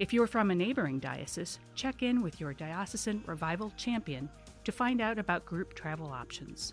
If you're from a neighboring diocese, check in with your diocesan revival champion to find out about group travel options.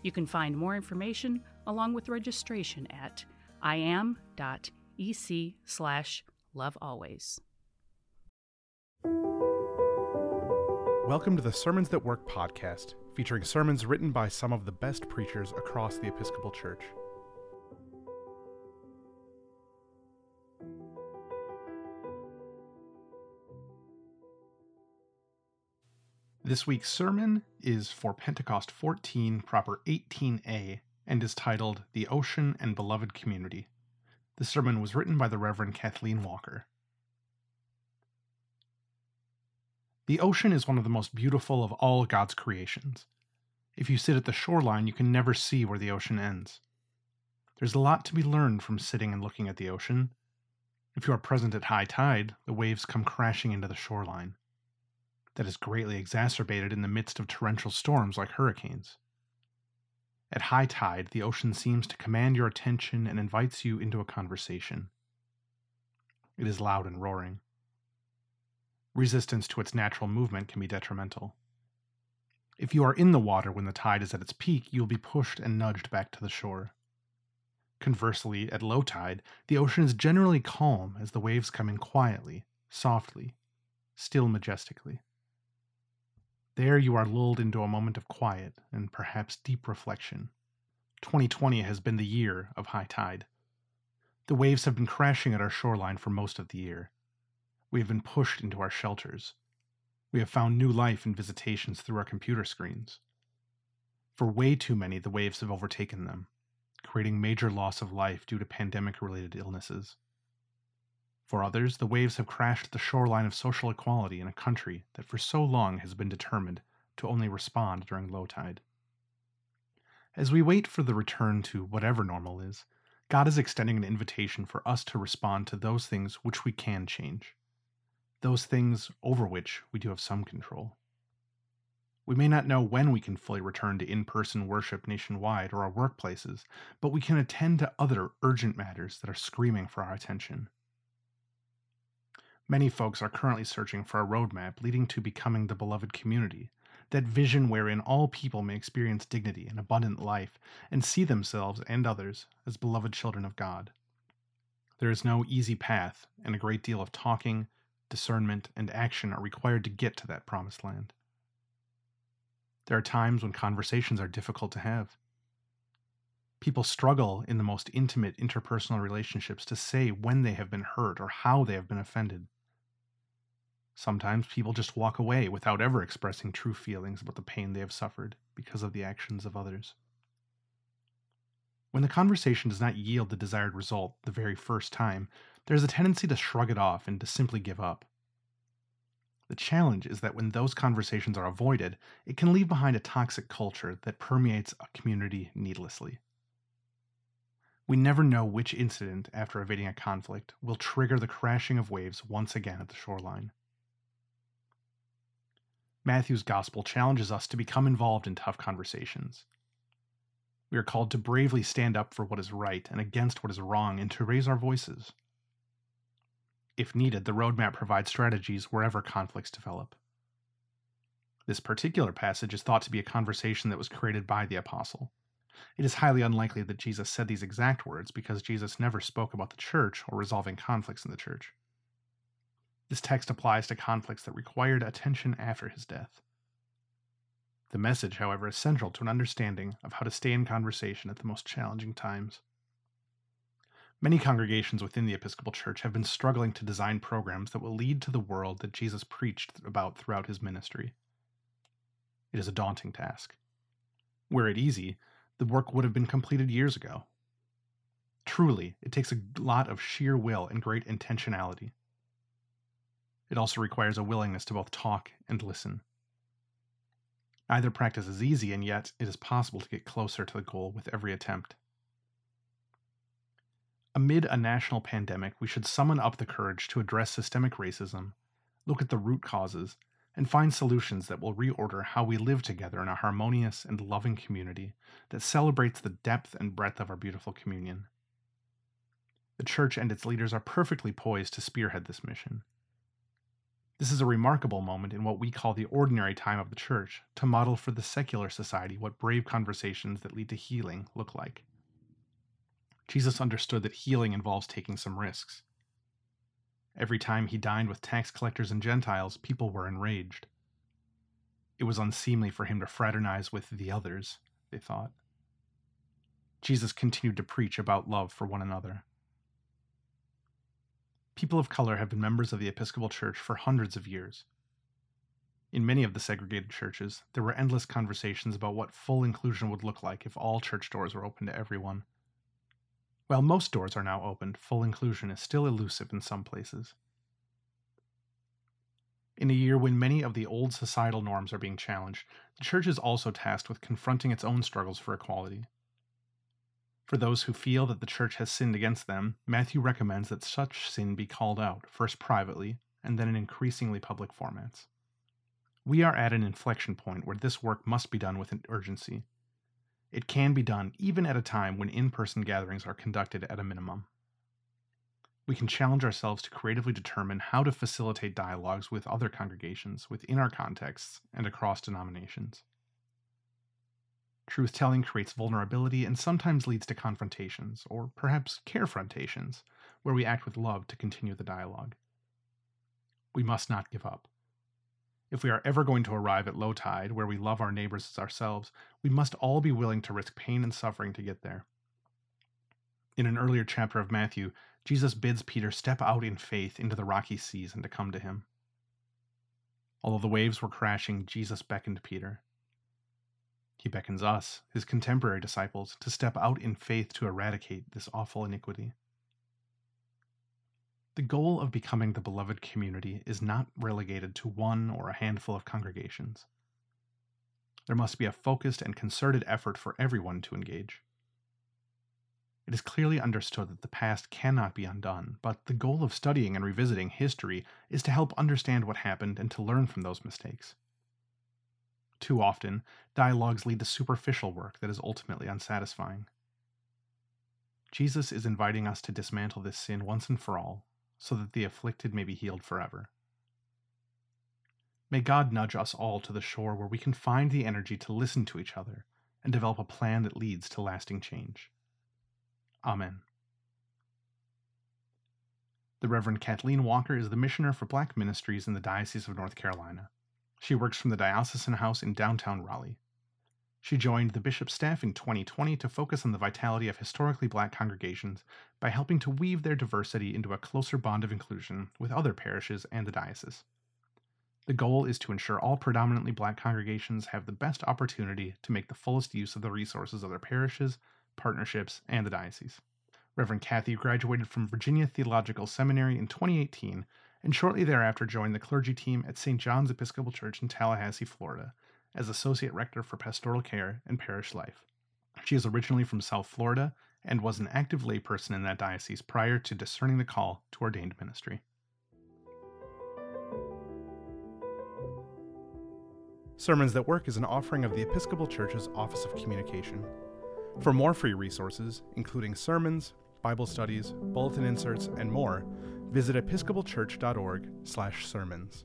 You can find more information along with registration at iam.ec slash lovealways. Welcome to the Sermons That Work podcast, featuring sermons written by some of the best preachers across the Episcopal Church. This week's sermon is for Pentecost 14, proper 18a, and is titled The Ocean and Beloved Community. The sermon was written by the Reverend Kathleen Walker. The ocean is one of the most beautiful of all God's creations. If you sit at the shoreline, you can never see where the ocean ends. There's a lot to be learned from sitting and looking at the ocean. If you are present at high tide, the waves come crashing into the shoreline. That is greatly exacerbated in the midst of torrential storms like hurricanes. At high tide, the ocean seems to command your attention and invites you into a conversation. It is loud and roaring. Resistance to its natural movement can be detrimental. If you are in the water when the tide is at its peak, you will be pushed and nudged back to the shore. Conversely, at low tide, the ocean is generally calm as the waves come in quietly, softly, still majestically. There you are lulled into a moment of quiet and perhaps deep reflection. 2020 has been the year of high tide. The waves have been crashing at our shoreline for most of the year. We have been pushed into our shelters. We have found new life in visitations through our computer screens. For way too many, the waves have overtaken them, creating major loss of life due to pandemic related illnesses. For others, the waves have crashed the shoreline of social equality in a country that for so long has been determined to only respond during low tide. As we wait for the return to whatever normal is, God is extending an invitation for us to respond to those things which we can change those things over which we do have some control. We may not know when we can fully return to in person worship nationwide or our workplaces, but we can attend to other urgent matters that are screaming for our attention. Many folks are currently searching for a roadmap leading to becoming the beloved community, that vision wherein all people may experience dignity and abundant life and see themselves and others as beloved children of God. There is no easy path, and a great deal of talking, discernment, and action are required to get to that promised land. There are times when conversations are difficult to have. People struggle in the most intimate interpersonal relationships to say when they have been hurt or how they have been offended. Sometimes people just walk away without ever expressing true feelings about the pain they have suffered because of the actions of others. When the conversation does not yield the desired result the very first time, there is a tendency to shrug it off and to simply give up. The challenge is that when those conversations are avoided, it can leave behind a toxic culture that permeates a community needlessly. We never know which incident, after evading a conflict, will trigger the crashing of waves once again at the shoreline. Matthew's gospel challenges us to become involved in tough conversations. We are called to bravely stand up for what is right and against what is wrong and to raise our voices. If needed, the roadmap provides strategies wherever conflicts develop. This particular passage is thought to be a conversation that was created by the apostle. It is highly unlikely that Jesus said these exact words because Jesus never spoke about the church or resolving conflicts in the church. This text applies to conflicts that required attention after his death. The message, however, is central to an understanding of how to stay in conversation at the most challenging times. Many congregations within the Episcopal Church have been struggling to design programs that will lead to the world that Jesus preached about throughout his ministry. It is a daunting task. Were it easy, the work would have been completed years ago. Truly, it takes a lot of sheer will and great intentionality. It also requires a willingness to both talk and listen. Neither practice is easy, and yet it is possible to get closer to the goal with every attempt. Amid a national pandemic, we should summon up the courage to address systemic racism, look at the root causes, and find solutions that will reorder how we live together in a harmonious and loving community that celebrates the depth and breadth of our beautiful communion. The Church and its leaders are perfectly poised to spearhead this mission. This is a remarkable moment in what we call the ordinary time of the Church to model for the secular society what brave conversations that lead to healing look like. Jesus understood that healing involves taking some risks. Every time he dined with tax collectors and Gentiles, people were enraged. It was unseemly for him to fraternize with the others, they thought. Jesus continued to preach about love for one another. People of color have been members of the Episcopal Church for hundreds of years. In many of the segregated churches, there were endless conversations about what full inclusion would look like if all church doors were open to everyone. While most doors are now opened, full inclusion is still elusive in some places. In a year when many of the old societal norms are being challenged, the Church is also tasked with confronting its own struggles for equality. For those who feel that the Church has sinned against them, Matthew recommends that such sin be called out, first privately, and then in increasingly public formats. We are at an inflection point where this work must be done with urgency, it can be done even at a time when in person gatherings are conducted at a minimum. We can challenge ourselves to creatively determine how to facilitate dialogues with other congregations within our contexts and across denominations. Truth telling creates vulnerability and sometimes leads to confrontations, or perhaps carefrontations, where we act with love to continue the dialogue. We must not give up. If we are ever going to arrive at low tide, where we love our neighbors as ourselves, we must all be willing to risk pain and suffering to get there. In an earlier chapter of Matthew, Jesus bids Peter step out in faith into the rocky seas and to come to him. Although the waves were crashing, Jesus beckoned Peter. He beckons us, his contemporary disciples, to step out in faith to eradicate this awful iniquity. The goal of becoming the beloved community is not relegated to one or a handful of congregations. There must be a focused and concerted effort for everyone to engage. It is clearly understood that the past cannot be undone, but the goal of studying and revisiting history is to help understand what happened and to learn from those mistakes. Too often, dialogues lead to superficial work that is ultimately unsatisfying. Jesus is inviting us to dismantle this sin once and for all so that the afflicted may be healed forever. May God nudge us all to the shore where we can find the energy to listen to each other and develop a plan that leads to lasting change. Amen. The Reverend Kathleen Walker is the missioner for Black Ministries in the Diocese of North Carolina. She works from the Diocesan House in downtown Raleigh. She joined the bishop's staff in 2020 to focus on the vitality of historically black congregations by helping to weave their diversity into a closer bond of inclusion with other parishes and the diocese. The goal is to ensure all predominantly black congregations have the best opportunity to make the fullest use of the resources of their parishes, partnerships, and the diocese. Reverend Kathy graduated from Virginia Theological Seminary in 2018 and shortly thereafter joined the clergy team at St. John's Episcopal Church in Tallahassee, Florida, as Associate Rector for Pastoral Care and Parish Life. She is originally from South Florida and was an active layperson in that diocese prior to discerning the call to ordained ministry. Sermons That Work is an offering of the Episcopal Church's Office of Communication. For more free resources, including sermons, Bible studies, bulletin inserts, and more, visit episcopalchurch.org/sermons.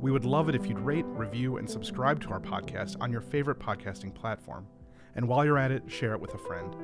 We would love it if you'd rate, review, and subscribe to our podcast on your favorite podcasting platform. And while you're at it, share it with a friend.